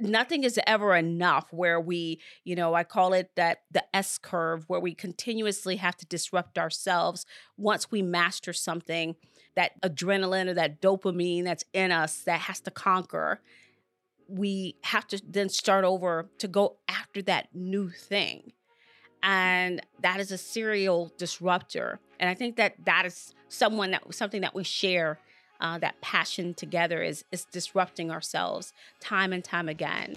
nothing is ever enough where we, you know, I call it that the S curve where we continuously have to disrupt ourselves once we master something, that adrenaline or that dopamine that's in us that has to conquer. We have to then start over to go after that new thing. And that is a serial disruptor. And I think that that is someone that something that we share uh, that passion together is is disrupting ourselves time and time again.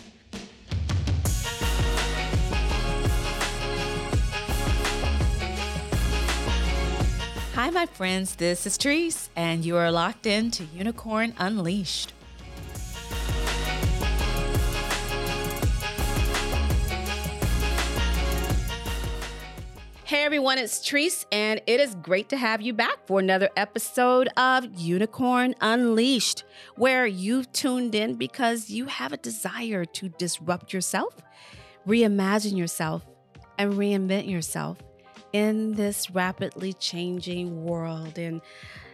Hi, my friends. This is Treese, and you are locked in to Unicorn Unleashed. Hey everyone, it's Treese, and it is great to have you back for another episode of Unicorn Unleashed, where you've tuned in because you have a desire to disrupt yourself, reimagine yourself, and reinvent yourself in this rapidly changing world. And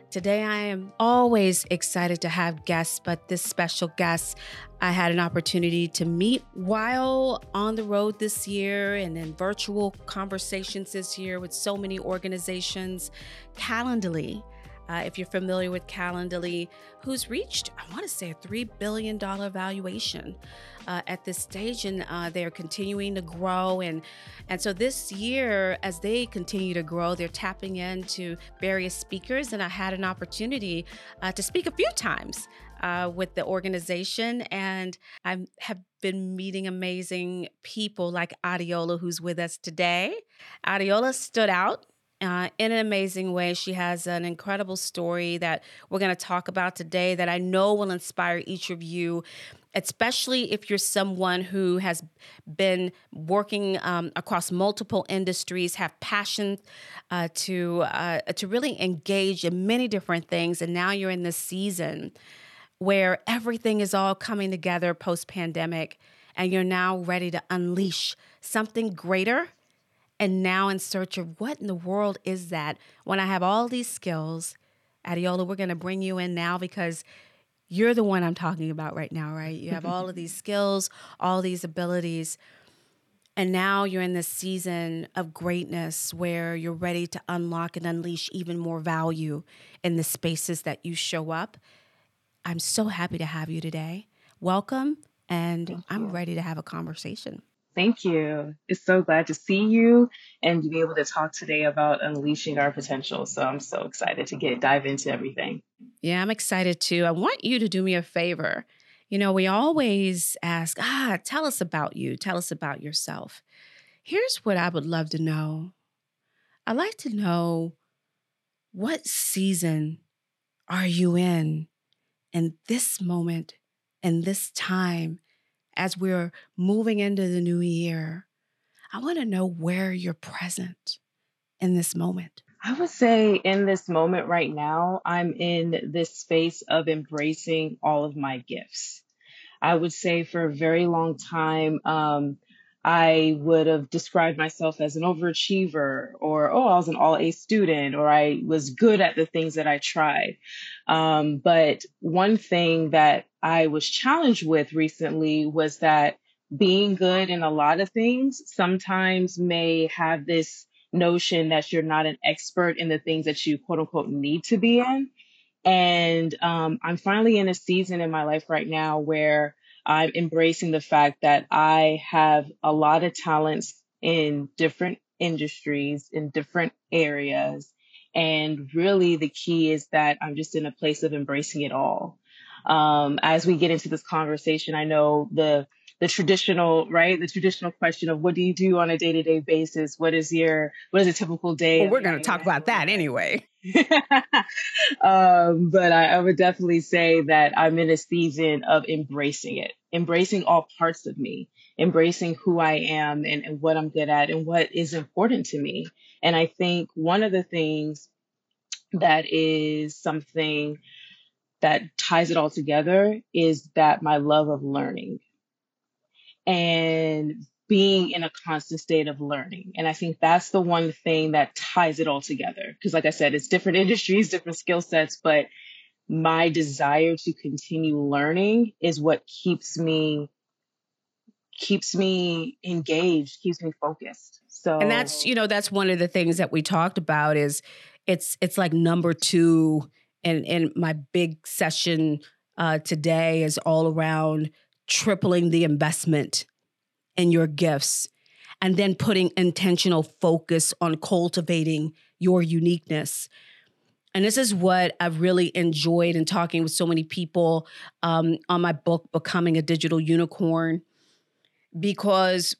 Today, I am always excited to have guests, but this special guest I had an opportunity to meet while on the road this year and in virtual conversations this year with so many organizations. Calendly, uh, if you're familiar with Calendly, who's reached, I want to say, a $3 billion valuation uh, at this stage. And uh, they're continuing to grow. And, and so this year, as they continue to grow, they're tapping into various speakers. And I had an opportunity uh, to speak a few times. Uh, with the organization, and I have been meeting amazing people like Adeola, who's with us today. Adeola stood out uh, in an amazing way. She has an incredible story that we're going to talk about today that I know will inspire each of you, especially if you're someone who has been working um, across multiple industries, have passion uh, to uh, to really engage in many different things, and now you're in this season where everything is all coming together post pandemic, and you're now ready to unleash something greater and now in search of what in the world is that when I have all these skills. Adeola, we're going to bring you in now because you're the one I'm talking about right now, right? You have all of these skills, all these abilities. And now you're in this season of greatness where you're ready to unlock and unleash even more value in the spaces that you show up. I'm so happy to have you today. Welcome, and I'm ready to have a conversation. Thank you. It's so glad to see you and to be able to talk today about unleashing our potential. So I'm so excited to get dive into everything. Yeah, I'm excited too. I want you to do me a favor. You know, we always ask, ah, tell us about you, tell us about yourself. Here's what I would love to know I'd like to know what season are you in in this moment, in this time? As we're moving into the new year, I want to know where you're present in this moment. I would say in this moment right now, I'm in this space of embracing all of my gifts. I would say for a very long time, um, I would have described myself as an overachiever or, oh, I was an all A student or I was good at the things that I tried. Um, but one thing that I was challenged with recently was that being good in a lot of things sometimes may have this notion that you're not an expert in the things that you quote unquote need to be in. And um, I'm finally in a season in my life right now where I'm embracing the fact that I have a lot of talents in different industries, in different areas. And really, the key is that I'm just in a place of embracing it all. Um, as we get into this conversation, I know the the traditional, right? The traditional question of what do you do on a day to day basis? What is your, what is a typical day? Well, we're going to talk about that anyway. um, but I, I would definitely say that I'm in a season of embracing it, embracing all parts of me, embracing who I am and, and what I'm good at and what is important to me. And I think one of the things that is something that ties it all together is that my love of learning and being in a constant state of learning. And I think that's the one thing that ties it all together. Because, like I said, it's different industries, different skill sets, but my desire to continue learning is what keeps me keeps me engaged, keeps me focused. So And that's, you know, that's one of the things that we talked about is it's it's like number 2 and and my big session uh today is all around tripling the investment in your gifts and then putting intentional focus on cultivating your uniqueness. And this is what I've really enjoyed in talking with so many people um, on my book, Becoming a Digital Unicorn, because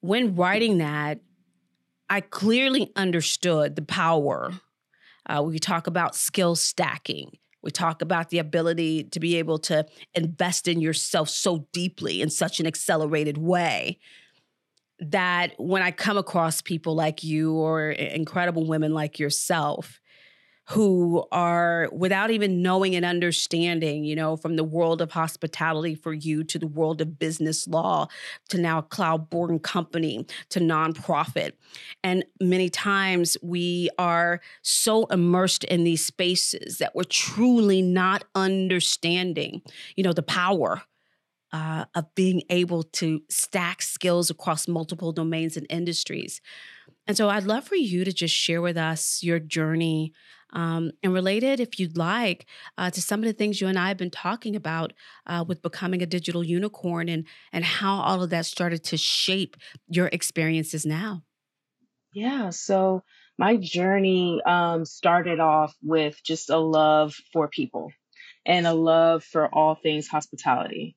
when writing that, I clearly understood the power. Uh, we talk about skill stacking. We talk about the ability to be able to invest in yourself so deeply in such an accelerated way that when I come across people like you or incredible women like yourself, who are without even knowing and understanding, you know, from the world of hospitality for you to the world of business law to now cloud born company to nonprofit. And many times we are so immersed in these spaces that we're truly not understanding, you know, the power uh, of being able to stack skills across multiple domains and industries. And so I'd love for you to just share with us your journey um, and related, if you'd like, uh, to some of the things you and I have been talking about uh, with becoming a digital unicorn and and how all of that started to shape your experiences now. Yeah, so my journey um, started off with just a love for people and a love for all things hospitality.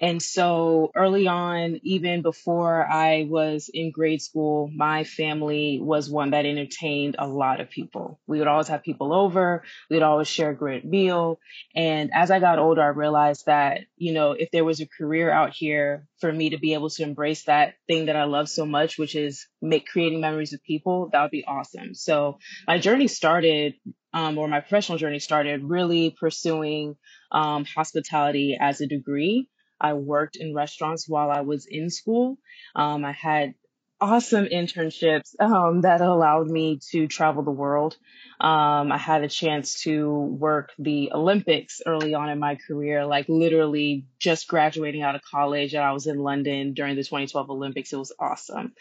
And so early on, even before I was in grade school, my family was one that entertained a lot of people. We would always have people over. We'd always share a great meal. And as I got older, I realized that, you know, if there was a career out here for me to be able to embrace that thing that I love so much, which is make creating memories with people, that would be awesome. So my journey started um, or my professional journey started really pursuing um, hospitality as a degree. I worked in restaurants while I was in school. Um, I had awesome internships um, that allowed me to travel the world. Um, I had a chance to work the Olympics early on in my career, like literally just graduating out of college. And I was in London during the 2012 Olympics. It was awesome.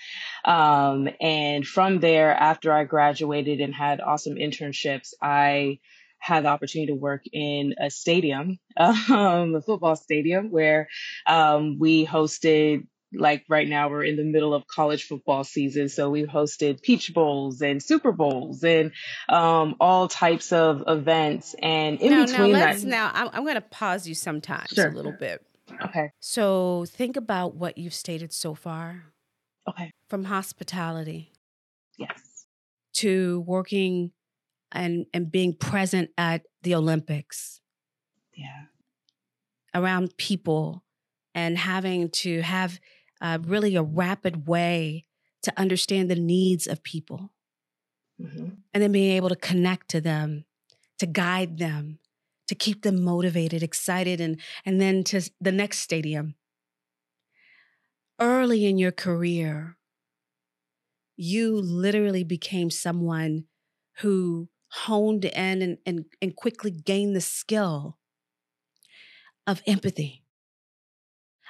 Um, and from there, after I graduated and had awesome internships, I had the opportunity to work in a stadium, um, a football stadium, where um, we hosted. Like right now, we're in the middle of college football season, so we hosted Peach Bowls and Super Bowls and um, all types of events. And in now, between now that, now I'm, I'm going to pause you sometimes Sure. a little bit. okay, So think about what you've stated so far, okay, from hospitality yes, to working and and being present at the Olympics. Yeah, around people and having to have uh, really a rapid way to understand the needs of people. Hmm and then being able to connect to them to guide them to keep them motivated excited and and then to the next stadium. Early in your career you literally became someone who honed in and, and, and quickly gained the skill of empathy.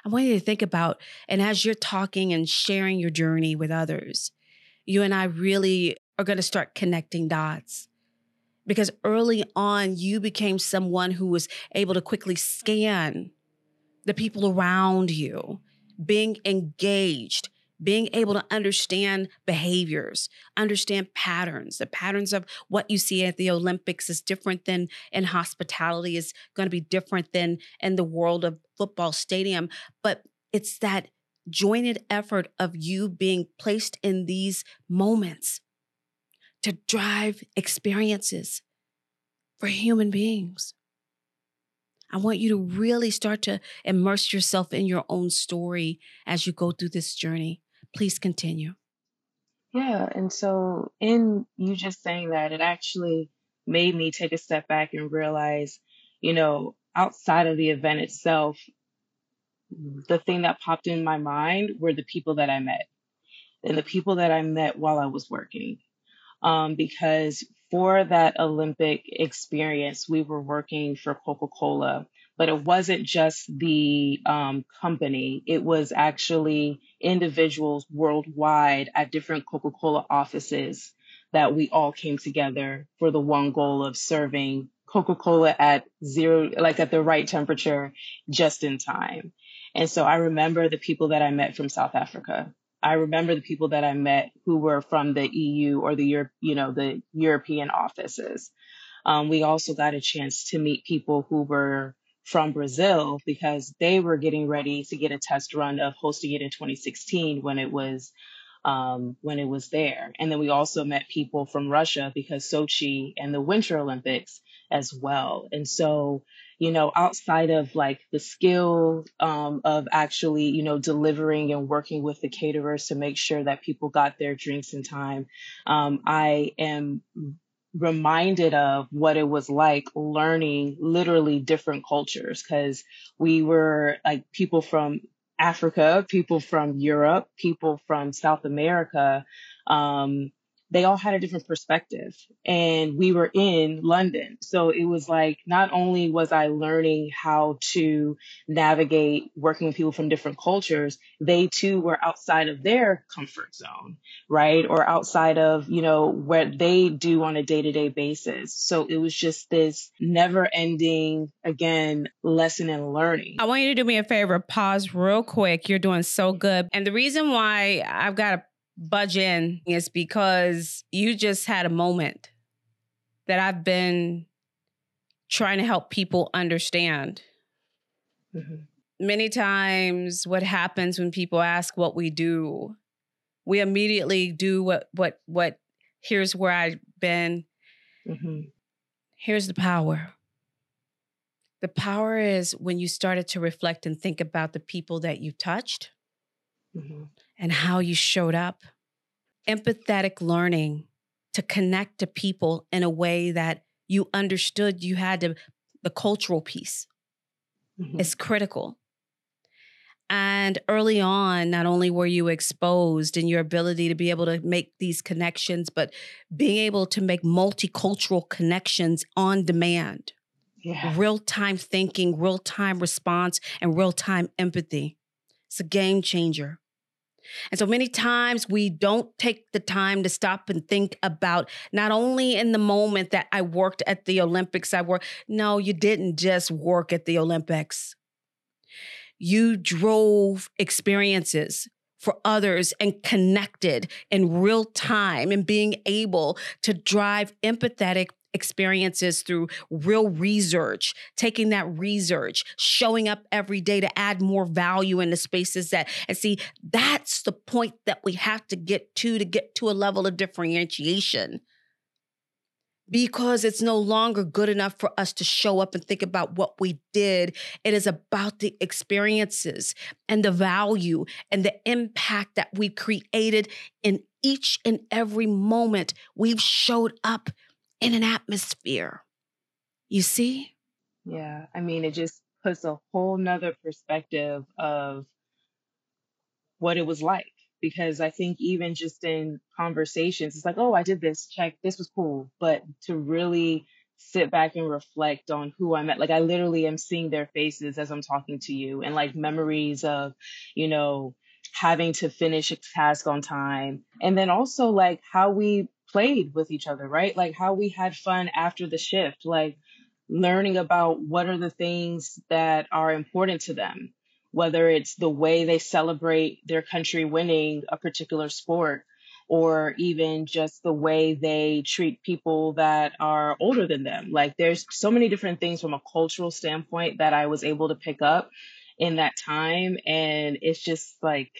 I want you to think about, and as you're talking and sharing your journey with others, you and I really are going to start connecting dots. Because early on, you became someone who was able to quickly scan the people around you, being engaged, being able to understand behaviors, understand patterns. The patterns of what you see at the Olympics is different than in hospitality, is going to be different than in the world of football stadium. But it's that jointed effort of you being placed in these moments to drive experiences for human beings. I want you to really start to immerse yourself in your own story as you go through this journey. Please continue. yeah. And so, in you just saying that, it actually made me take a step back and realize, you know, outside of the event itself, the thing that popped in my mind were the people that I met and the people that I met while I was working. Um, because for that Olympic experience, we were working for Coca Cola but it wasn't just the um, company. It was actually individuals worldwide at different Coca Cola offices that we all came together for the one goal of serving Coca Cola at zero, like at the right temperature, just in time. And so I remember the people that I met from South Africa. I remember the people that I met who were from the EU or the Europe, you know, the European offices. Um, we also got a chance to meet people who were from Brazil because they were getting ready to get a test run of hosting it in 2016 when it was um, when it was there. And then we also met people from Russia because Sochi and the Winter Olympics as well. And so, you know, outside of like the skill um, of actually, you know, delivering and working with the caterers to make sure that people got their drinks in time, um, I am reminded of what it was like learning literally different cultures because we were like people from Africa, people from Europe, people from South America, um, they all had a different perspective and we were in London. So it was like, not only was I learning how to navigate working with people from different cultures, they too were outside of their comfort zone, right? Or outside of, you know, what they do on a day to day basis. So it was just this never ending, again, lesson in learning. I want you to do me a favor, pause real quick. You're doing so good. And the reason why I've got a budge in is because you just had a moment that I've been trying to help people understand. Mm-hmm. Many times, what happens when people ask what we do, we immediately do what what what. Here's where I've been. Mm-hmm. Here's the power. The power is when you started to reflect and think about the people that you touched. Mm-hmm and how you showed up. Empathetic learning to connect to people in a way that you understood you had to, the cultural piece mm-hmm. is critical. And early on, not only were you exposed in your ability to be able to make these connections, but being able to make multicultural connections on demand, yeah. real time thinking, real time response, and real time empathy. It's a game changer. And so many times we don't take the time to stop and think about not only in the moment that I worked at the Olympics, I worked, no, you didn't just work at the Olympics. You drove experiences for others and connected in real time and being able to drive empathetic experiences through real research, taking that research, showing up every day to add more value in the spaces that, and see, that's the point that we have to get to to get to a level of differentiation. Because it's no longer good enough for us to show up and think about what we did. It is about the experiences and the value and the impact that we created in each and every moment we've showed up in an atmosphere. You see? Yeah. I mean, it just puts a whole nother perspective of what it was like. Because I think even just in conversations, it's like, oh, I did this, check, this was cool. But to really sit back and reflect on who I met, like I literally am seeing their faces as I'm talking to you and like memories of, you know, having to finish a task on time. And then also like how we played with each other, right? Like how we had fun after the shift, like learning about what are the things that are important to them, whether it's the way they celebrate their country winning a particular sport or even just the way they treat people that are older than them. Like there's so many different things from a cultural standpoint that I was able to pick up in that time. And it's just like,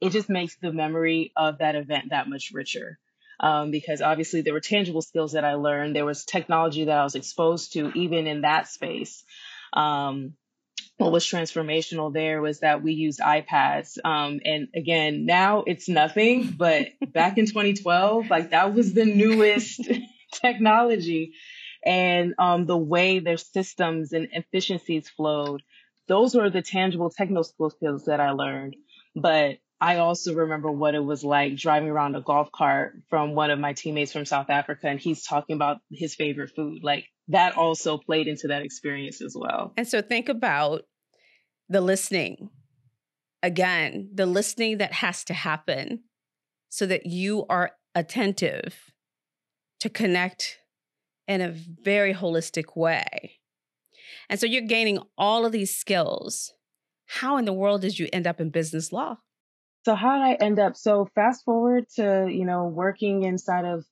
it just makes the memory of that event that much richer um, because obviously there were tangible skills that I learned. There was technology that I was exposed to even in that space. Um, what was transformational there was that we used iPads. Um, and again, now it's nothing, but back in 2012, like that was the newest technology. And um, the way their systems and efficiencies flowed, those were the tangible technical skills that I learned. But I also remember what it was like driving around a golf cart from one of my teammates from South Africa, and he's talking about his favorite food. Like that also played into that experience as well. And so think about the listening. Again, the listening that has to happen so that you are attentive to connect in a very holistic way. And so you're gaining all of these skills. How in the world did you end up in business law? So how did I end up? So fast forward to, you know, working inside of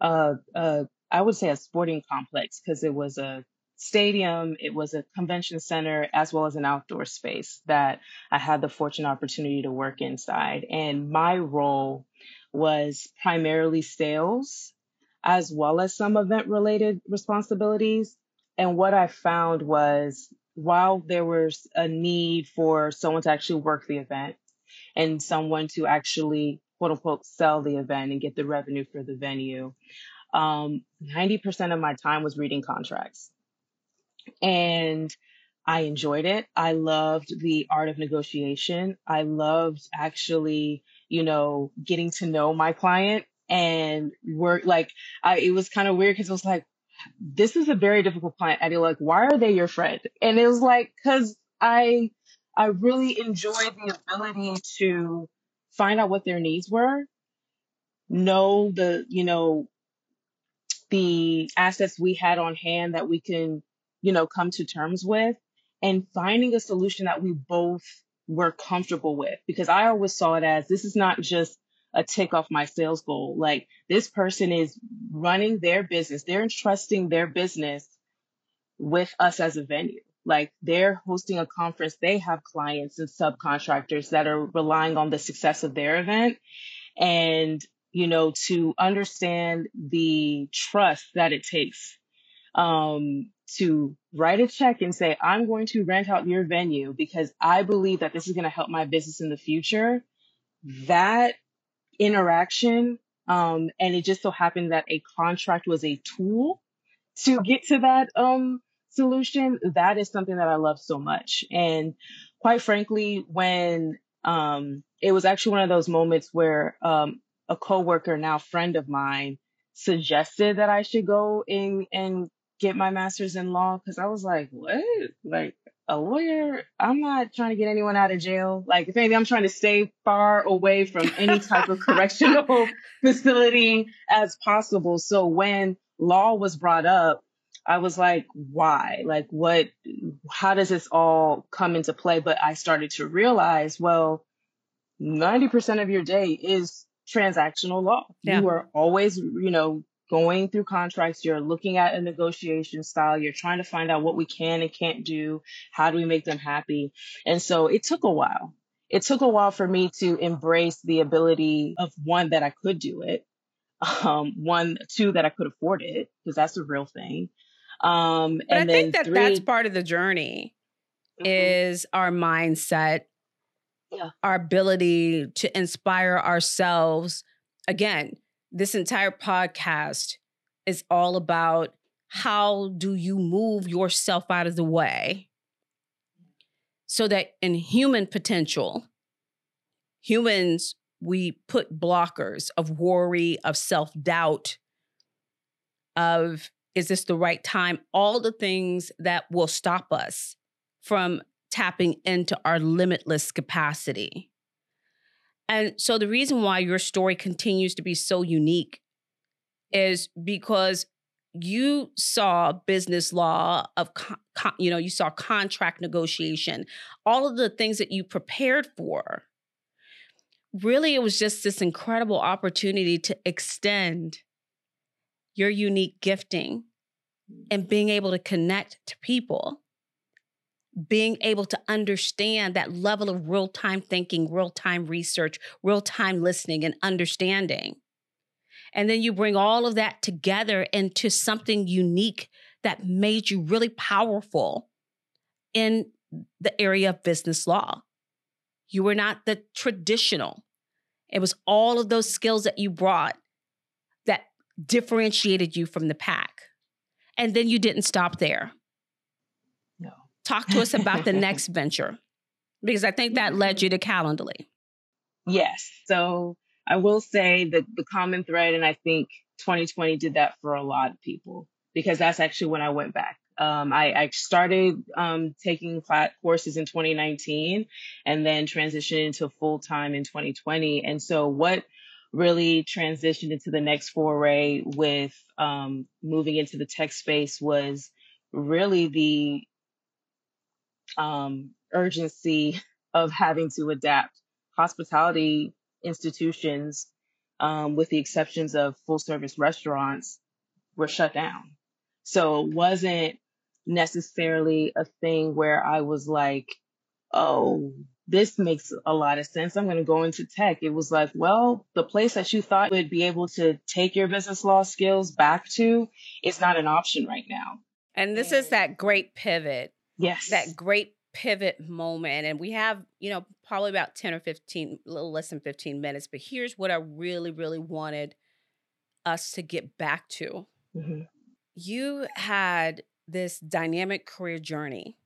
uh, uh I would say a sporting complex because it was a stadium, it was a convention center, as well as an outdoor space that I had the fortunate opportunity to work inside. And my role was primarily sales, as well as some event related responsibilities. And what I found was while there was a need for someone to actually work the event and someone to actually quote unquote sell the event and get the revenue for the venue, um, 90% of my time was reading contracts. And I enjoyed it. I loved the art of negotiation. I loved actually, you know, getting to know my client and work like I, it was kind of weird because it was like, this is a very difficult client. You're like, why are they your friend? And it was like, cause I, I really enjoyed the ability to find out what their needs were, know the, you know, the assets we had on hand that we can, you know, come to terms with and finding a solution that we both were comfortable with. Because I always saw it as this is not just a tick off my sales goal. Like this person is running their business, they're entrusting their business with us as a venue. Like they're hosting a conference, they have clients and subcontractors that are relying on the success of their event. And you know, to understand the trust that it takes um, to write a check and say, I'm going to rent out your venue because I believe that this is going to help my business in the future. That interaction, um, and it just so happened that a contract was a tool to get to that um, solution. That is something that I love so much. And quite frankly, when um, it was actually one of those moments where um, a coworker, now friend of mine, suggested that I should go in and get my master's in law because I was like, what? Like a lawyer? I'm not trying to get anyone out of jail. Like, if anything, I'm trying to stay far away from any type of correctional facility as possible. So when law was brought up, I was like, why? Like, what? How does this all come into play? But I started to realize, well, 90% of your day is transactional law. Yeah. You are always, you know, going through contracts. You're looking at a negotiation style. You're trying to find out what we can and can't do. How do we make them happy? And so it took a while. It took a while for me to embrace the ability of one that I could do it. Um, one, two that I could afford it because that's a real thing. Um, but and I think that three, that's part of the journey mm-hmm. is our mindset yeah. our ability to inspire ourselves. Again, this entire podcast is all about how do you move yourself out of the way so that in human potential, humans, we put blockers of worry, of self doubt, of is this the right time? All the things that will stop us from tapping into our limitless capacity. And so the reason why your story continues to be so unique is because you saw business law of con- you know you saw contract negotiation all of the things that you prepared for. Really it was just this incredible opportunity to extend your unique gifting and being able to connect to people being able to understand that level of real time thinking, real time research, real time listening, and understanding. And then you bring all of that together into something unique that made you really powerful in the area of business law. You were not the traditional. It was all of those skills that you brought that differentiated you from the pack. And then you didn't stop there talk to us about the next venture because I think that led you to Calendly. Yes. So I will say that the common thread, and I think 2020 did that for a lot of people because that's actually when I went back. Um, I, I, started um, taking courses in 2019 and then transitioned into full time in 2020. And so, what really transitioned into the next foray with um, moving into the tech space was really the um, urgency of having to adapt. Hospitality institutions, um, with the exceptions of full service restaurants, were shut down. So it wasn't necessarily a thing where I was like, oh, this makes a lot of sense. I'm going to go into tech. It was like, well, the place that you thought would be able to take your business law skills back to is not an option right now. And this is that great pivot. Yes. That great pivot moment. And we have, you know, probably about 10 or 15, a little less than 15 minutes. But here's what I really, really wanted us to get back to. Mm-hmm. You had this dynamic career journey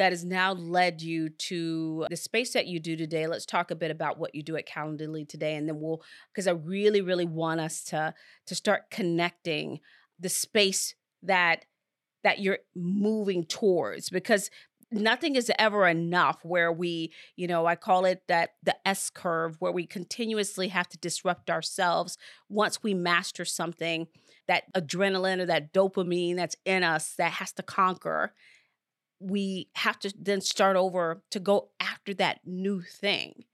that has now led you to the space that you do today. Let's talk a bit about what you do at Calendly today, and then we'll because I really, really want us to to start connecting the space that that you're moving towards because nothing is ever enough where we you know i call it that the s curve where we continuously have to disrupt ourselves once we master something that adrenaline or that dopamine that's in us that has to conquer. We have to then start over to go after that new thing.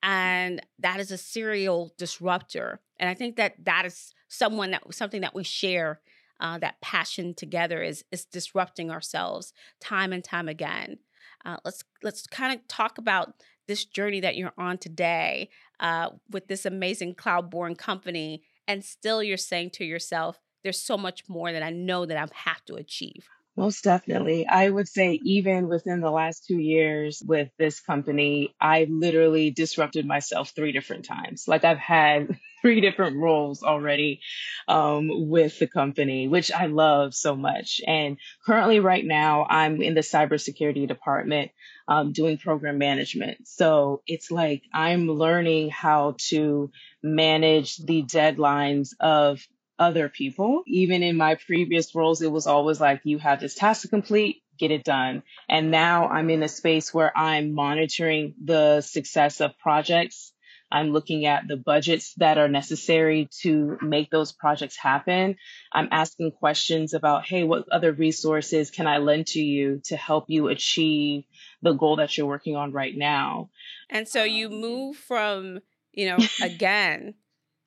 And that is a serial disruptor. And i think that that is someone that something that we share uh, that passion together is is disrupting ourselves time and time again uh, let's let's kind of talk about this journey that you're on today uh, with this amazing cloud born company and still you're saying to yourself there's so much more that i know that i have to achieve most definitely. I would say, even within the last two years with this company, I literally disrupted myself three different times. Like, I've had three different roles already um, with the company, which I love so much. And currently, right now, I'm in the cybersecurity department um, doing program management. So it's like I'm learning how to manage the deadlines of other people. Even in my previous roles, it was always like, you have this task to complete, get it done. And now I'm in a space where I'm monitoring the success of projects. I'm looking at the budgets that are necessary to make those projects happen. I'm asking questions about, hey, what other resources can I lend to you to help you achieve the goal that you're working on right now? And so you um, move from, you know, again,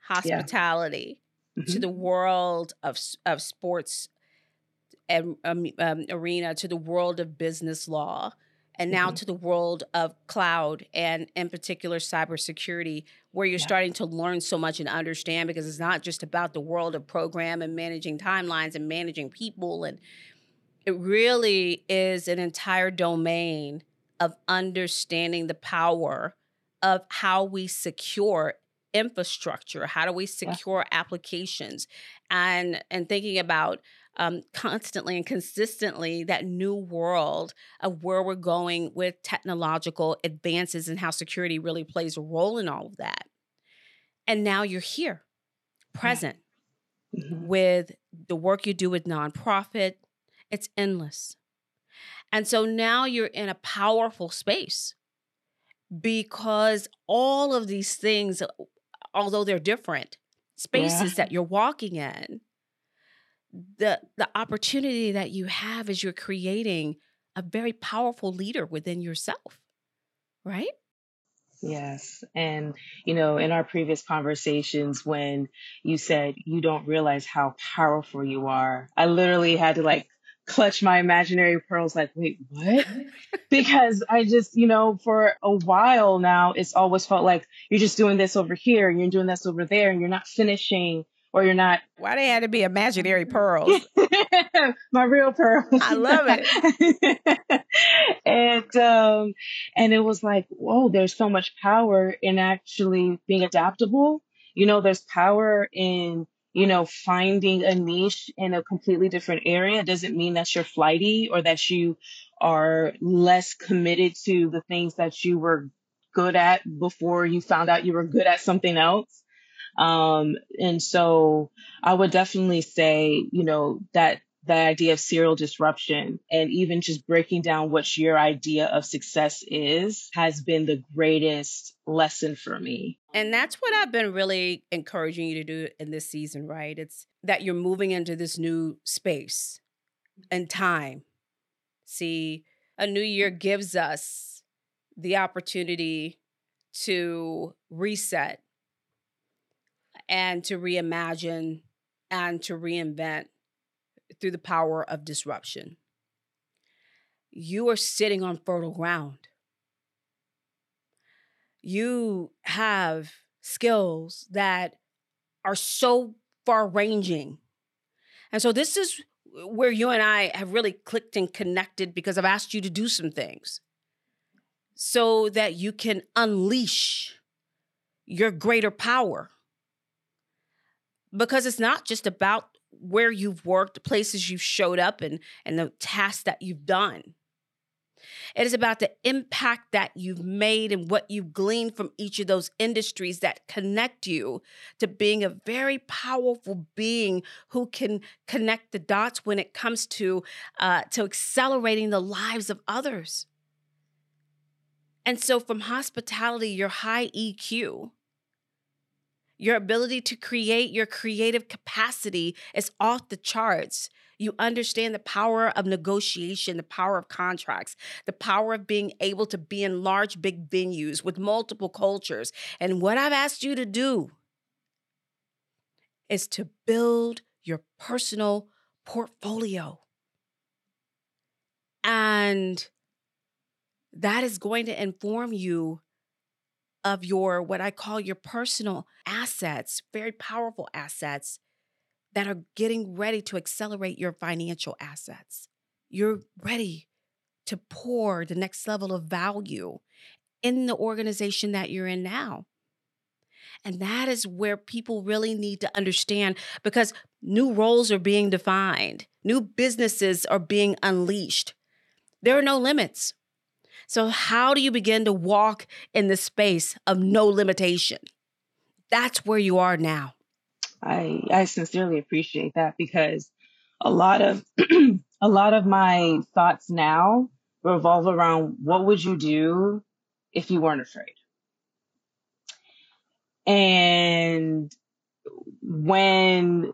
hospitality mm-hmm. to the world of of sports and um, um, arena, to the world of business law, and now mm-hmm. to the world of cloud and in particular cybersecurity, where you're yeah. starting to learn so much and understand because it's not just about the world of program and managing timelines and managing people and it really is an entire domain of understanding the power of how we secure infrastructure how do we secure yeah. applications and and thinking about um, constantly and consistently that new world of where we're going with technological advances and how security really plays a role in all of that and now you're here present yeah. mm-hmm. with the work you do with nonprofit it's endless and so now you're in a powerful space because all of these things although they're different spaces yeah. that you're walking in the the opportunity that you have is you're creating a very powerful leader within yourself right Yes. And, you know, in our previous conversations, when you said you don't realize how powerful you are, I literally had to like clutch my imaginary pearls like, wait, what? because I just, you know, for a while now, it's always felt like you're just doing this over here, and you're doing this over there, and you're not finishing or you're not. Why they had to be imaginary pearls? my real pearls. I love it. and um, and it was like, whoa, there's so much power in actually being adaptable. You know, there's power in you know, finding a niche in a completely different area doesn't mean that you're flighty or that you are less committed to the things that you were good at before you found out you were good at something else. Um, and so I would definitely say, you know, that the idea of serial disruption and even just breaking down what your idea of success is has been the greatest lesson for me. And that's what I've been really encouraging you to do in this season, right? It's that you're moving into this new space and time. See, a new year gives us the opportunity to reset and to reimagine and to reinvent through the power of disruption. You are sitting on fertile ground. You have skills that are so far ranging. And so, this is where you and I have really clicked and connected because I've asked you to do some things so that you can unleash your greater power. Because it's not just about where you've worked, the places you've showed up, and, and the tasks that you've done. It is about the impact that you've made and what you've gleaned from each of those industries that connect you to being a very powerful being who can connect the dots when it comes to uh, to accelerating the lives of others. And so, from hospitality, your high EQ, your ability to create, your creative capacity is off the charts. You understand the power of negotiation, the power of contracts, the power of being able to be in large, big venues with multiple cultures. And what I've asked you to do is to build your personal portfolio. And that is going to inform you of your what I call your personal assets, very powerful assets that are getting ready to accelerate your financial assets. You're ready to pour the next level of value in the organization that you're in now. And that is where people really need to understand because new roles are being defined, new businesses are being unleashed. There are no limits. So, how do you begin to walk in the space of no limitation? That's where you are now. I I sincerely appreciate that because a lot of a lot of my thoughts now revolve around what would you do if you weren't afraid? And when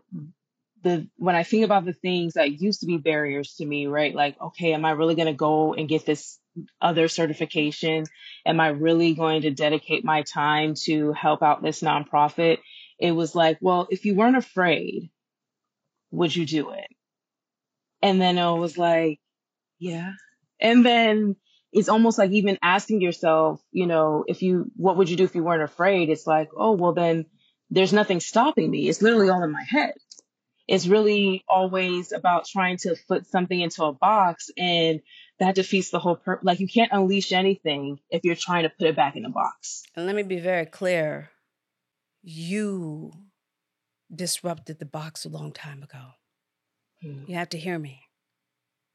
the when I think about the things that used to be barriers to me, right? Like, okay, am I really going to go and get this other certification? Am I really going to dedicate my time to help out this nonprofit? It was like, well, if you weren't afraid, would you do it? And then it was like, yeah. And then it's almost like even asking yourself, you know, if you, what would you do if you weren't afraid? It's like, oh, well, then there's nothing stopping me. It's literally all in my head it's really always about trying to put something into a box and that defeats the whole purpose. Like you can't unleash anything if you're trying to put it back in the box. And let me be very clear. You disrupted the box a long time ago. Hmm. You have to hear me.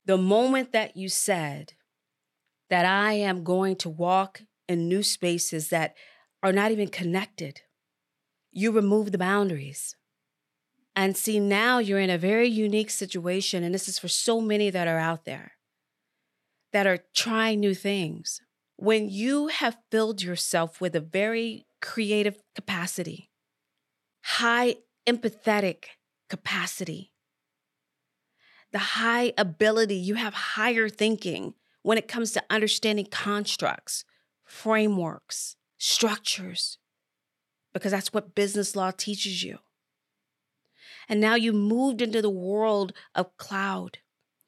The moment that you said that I am going to walk in new spaces that are not even connected, you remove the boundaries. And see, now you're in a very unique situation. And this is for so many that are out there that are trying new things. When you have filled yourself with a very creative capacity, high empathetic capacity, the high ability, you have higher thinking when it comes to understanding constructs, frameworks, structures, because that's what business law teaches you. And now you moved into the world of cloud,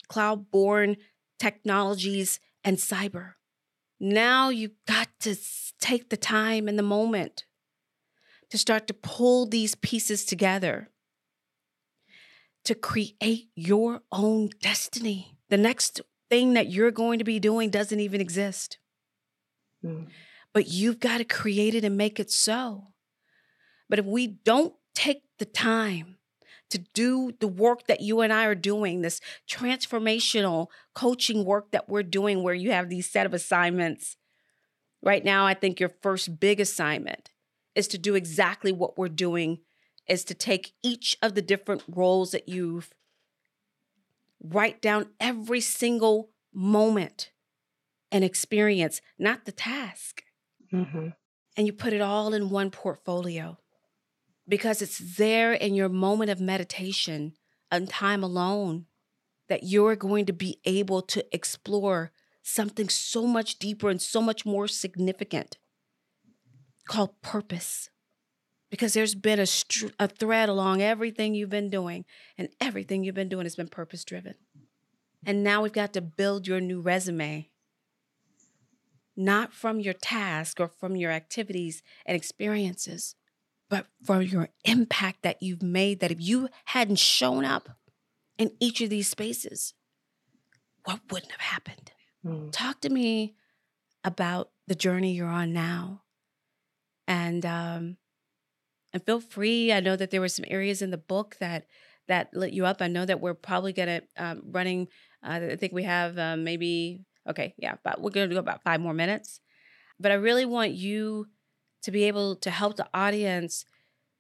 cloud born technologies and cyber. Now you've got to take the time and the moment to start to pull these pieces together to create your own destiny. The next thing that you're going to be doing doesn't even exist. Mm. But you've got to create it and make it so. But if we don't take the time to do the work that you and I are doing, this transformational coaching work that we're doing, where you have these set of assignments Right now, I think your first big assignment is to do exactly what we're doing is to take each of the different roles that you've write down every single moment and experience, not the task. Mm-hmm. And you put it all in one portfolio because it's there in your moment of meditation and time alone that you're going to be able to explore something so much deeper and so much more significant called purpose. Because there's been a, str- a thread along everything you've been doing, and everything you've been doing has been purpose driven. And now we've got to build your new resume, not from your task or from your activities and experiences, but from your impact that you've made. That if you hadn't shown up in each of these spaces, what wouldn't have happened? Mm. Talk to me about the journey you're on now. And um, and feel free. I know that there were some areas in the book that that lit you up. I know that we're probably gonna um, running. Uh, I think we have um, maybe okay, yeah, but we're gonna do about five more minutes. But I really want you to be able to help the audience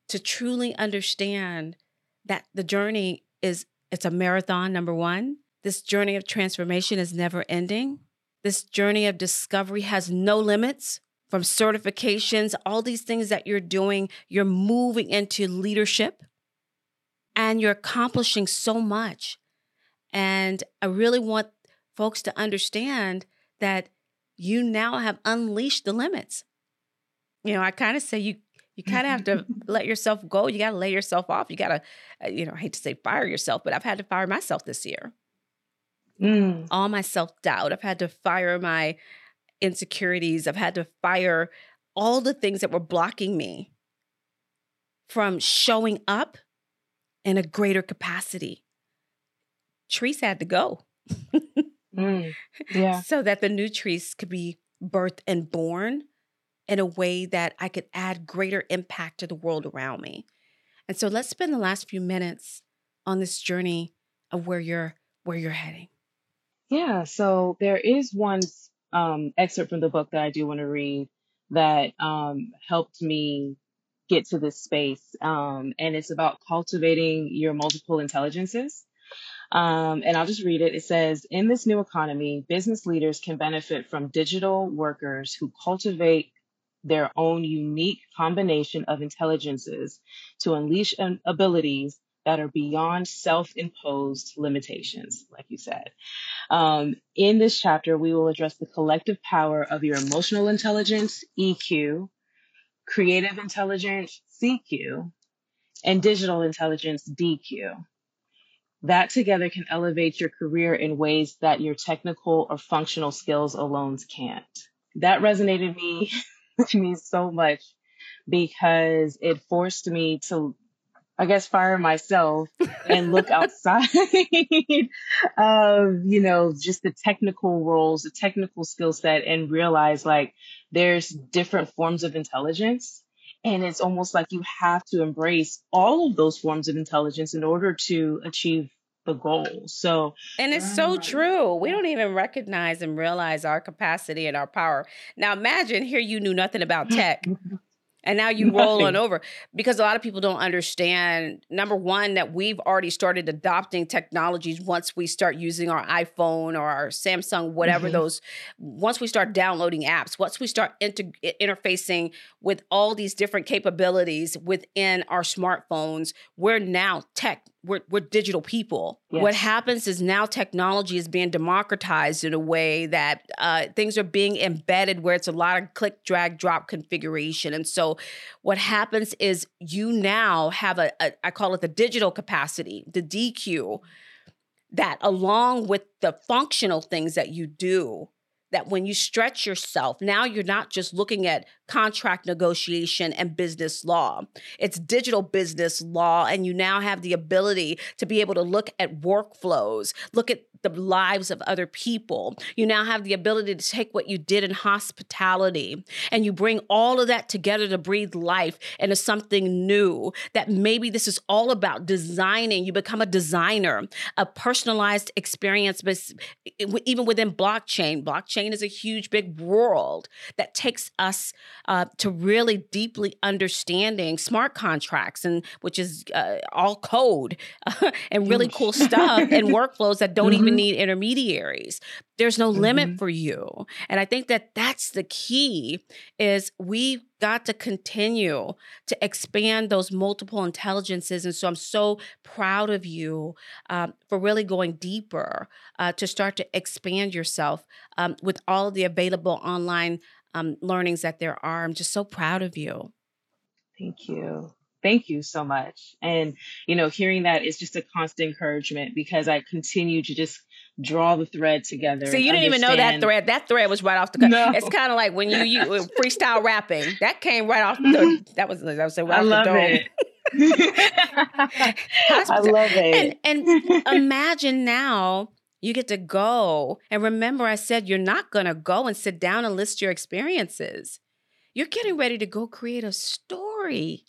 to truly understand that the journey is it's a marathon. Number one, this journey of transformation is never ending. This journey of discovery has no limits from certifications, all these things that you're doing. You're moving into leadership and you're accomplishing so much. And I really want folks to understand that you now have unleashed the limits. You know, I kind of say you you kind of have to let yourself go. You got to lay yourself off. You got to, uh, you know, I hate to say fire yourself, but I've had to fire myself this year. Mm. All my self doubt. I've had to fire my insecurities. I've had to fire all the things that were blocking me from showing up in a greater capacity. Trees had to go. mm. Yeah. So that the new trees could be birthed and born in a way that I could add greater impact to the world around me. And so let's spend the last few minutes on this journey of where you're where you're heading. Yeah, so there is one um, excerpt from the book that I do want to read that um, helped me get to this space, um, and it's about cultivating your multiple intelligences. Um, and I'll just read it. It says, In this new economy, business leaders can benefit from digital workers who cultivate their own unique combination of intelligences to unleash abilities that are beyond self imposed limitations, like you said. Um, in this chapter, we will address the collective power of your emotional intelligence, EQ, creative intelligence, CQ, and digital intelligence, DQ. That together can elevate your career in ways that your technical or functional skills alone can't. That resonated me me so much because it forced me to I guess fire myself and look outside of, you know, just the technical roles, the technical skill set and realize like there's different forms of intelligence. And it's almost like you have to embrace all of those forms of intelligence in order to achieve the goal. So, and it's so true. We don't even recognize and realize our capacity and our power. Now, imagine here you knew nothing about tech. and now you roll on over because a lot of people don't understand number one that we've already started adopting technologies once we start using our iphone or our samsung whatever mm-hmm. those once we start downloading apps once we start inter- interfacing with all these different capabilities within our smartphones we're now tech we're, we're digital people. Yes. What happens is now technology is being democratized in a way that uh, things are being embedded where it's a lot of click, drag, drop configuration. And so what happens is you now have a, a I call it the digital capacity, the DQ, that along with the functional things that you do, that when you stretch yourself, now you're not just looking at contract negotiation and business law. It's digital business law, and you now have the ability to be able to look at workflows, look at the lives of other people. You now have the ability to take what you did in hospitality and you bring all of that together to breathe life into something new. That maybe this is all about designing. You become a designer, a personalized experience, even within blockchain. Blockchain blockchain is a huge, big world that takes us uh, to really deeply understanding smart contracts, and which is uh, all code and really cool stuff and workflows that don't mm-hmm. even need intermediaries. There's no mm-hmm. limit for you, and I think that that's the key. Is we've got to continue to expand those multiple intelligences. And so I'm so proud of you um, for really going deeper uh, to start to expand yourself um, with all of the available online um, learnings that there are. I'm just so proud of you. Thank you. Thank you so much. And, you know, hearing that is just a constant encouragement because I continue to just draw the thread together. See, you didn't even know that thread. That thread was right off the cut. No. It's kind of like when you, you freestyle rapping. That came right off the. That was that was right I love it. I love it. And, and imagine now you get to go. And remember, I said you're not going to go and sit down and list your experiences. You're getting ready to go create a story,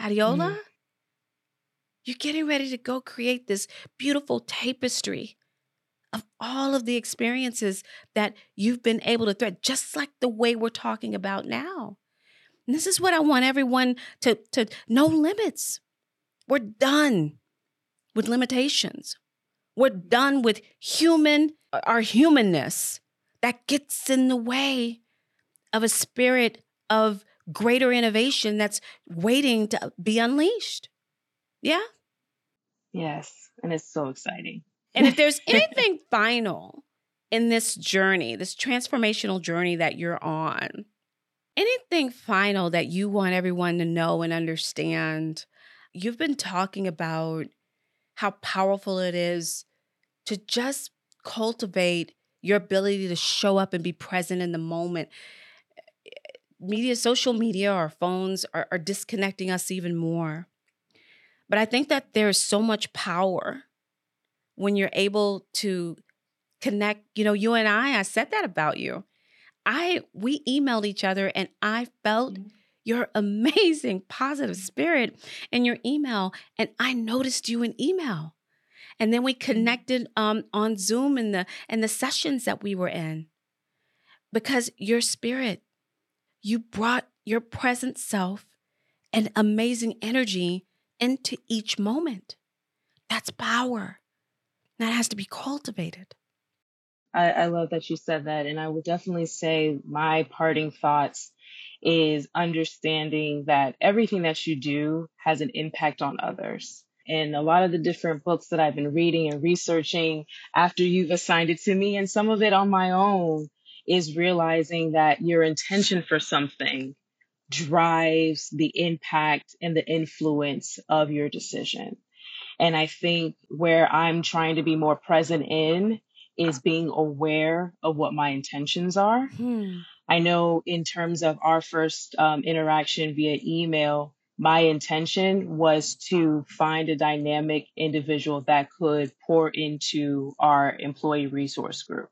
Adeola. Mm. You're getting ready to go create this beautiful tapestry of all of the experiences that you've been able to thread, just like the way we're talking about now. And this is what I want everyone to, to no limits. We're done with limitations. We're done with human, our humanness that gets in the way of a spirit of greater innovation that's waiting to be unleashed. Yeah? Yes. And it's so exciting. And if there's anything final in this journey, this transformational journey that you're on, anything final that you want everyone to know and understand, you've been talking about how powerful it is to just cultivate your ability to show up and be present in the moment. Media, social media, our phones are, are disconnecting us even more. But I think that there's so much power when you're able to connect, you know, you and I, I said that about you. I we emailed each other and I felt mm-hmm. your amazing positive spirit in your email and I noticed you in email. And then we mm-hmm. connected um, on Zoom in the and the sessions that we were in. Because your spirit, you brought your present self and amazing energy into each moment. That's power. That has to be cultivated. I, I love that you said that. And I would definitely say my parting thoughts is understanding that everything that you do has an impact on others. And a lot of the different books that I've been reading and researching after you've assigned it to me, and some of it on my own, is realizing that your intention for something drives the impact and the influence of your decision. And I think where I'm trying to be more present in is being aware of what my intentions are. Hmm. I know in terms of our first um, interaction via email, my intention was to find a dynamic individual that could pour into our employee resource group.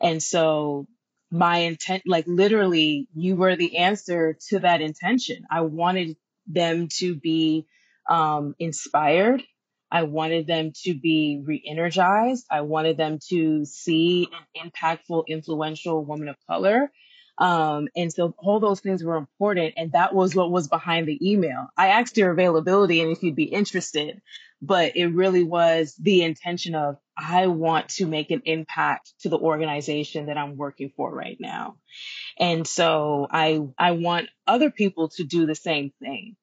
And so my intent, like literally, you were the answer to that intention. I wanted them to be um, inspired I wanted them to be re energized. I wanted them to see an impactful, influential woman of color. Um, and so all those things were important. And that was what was behind the email. I asked your availability and if you'd be interested, but it really was the intention of, I want to make an impact to the organization that I'm working for right now. And so I, I want other people to do the same thing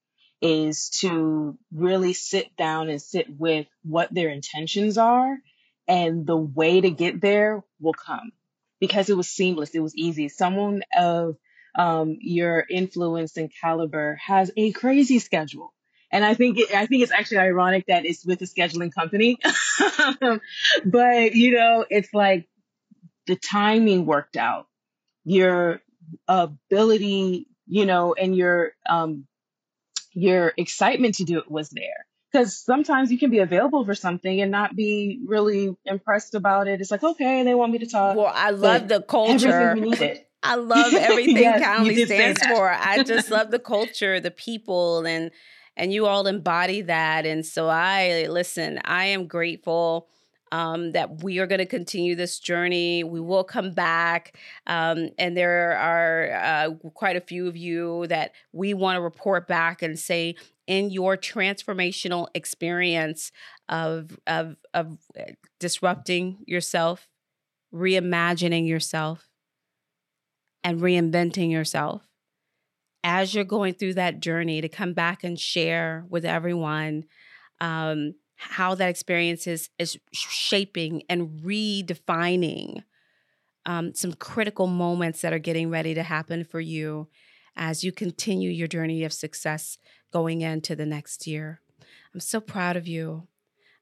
is to really sit down and sit with what their intentions are and the way to get there will come because it was seamless. It was easy. Someone of um, your influence and caliber has a crazy schedule. And I think it, I think it's actually ironic that it's with a scheduling company, but you know, it's like the timing worked out. Your ability, you know, and your um, your excitement to do it was there. Because sometimes you can be available for something and not be really impressed about it. It's like, okay, they want me to talk. Well, I love the culture. I love everything yes, Calendly stands for. I just love the culture, the people, and and you all embody that. And so I listen. I am grateful um, that we are going to continue this journey. We will come back. Um, and there are uh, quite a few of you that we want to report back and say, in your transformational experience of, of, of uh, disrupting yourself, reimagining yourself, and reinventing yourself as you're going through that journey to come back and share with everyone um, how that experience is, is shaping and redefining um, some critical moments that are getting ready to happen for you as you continue your journey of success going into the next year. I'm so proud of you.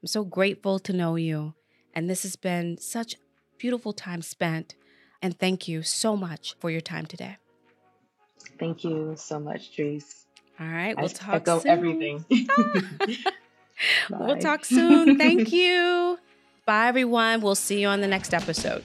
I'm so grateful to know you. And this has been such beautiful time spent. And thank you so much for your time today. Thank you so much, Trees. All right, we'll I talk echo soon. everything. We'll talk soon. Thank you. Bye, everyone. We'll see you on the next episode.